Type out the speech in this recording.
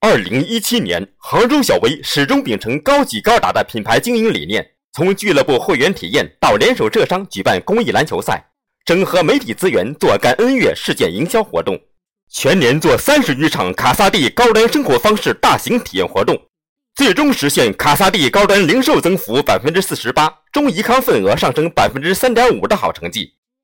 二零一七年，杭州小威始终秉承高级高达的品牌经营理念，从俱乐部会员体验到联手浙商举办公益篮球赛，整合媒体资源做感恩月事件营销活动，全年做三十余场卡萨帝高端生活方式大型体验活动，最终实现卡萨帝高端零售增幅百分之四十八，中怡康份额上升百分之三点五的好成绩。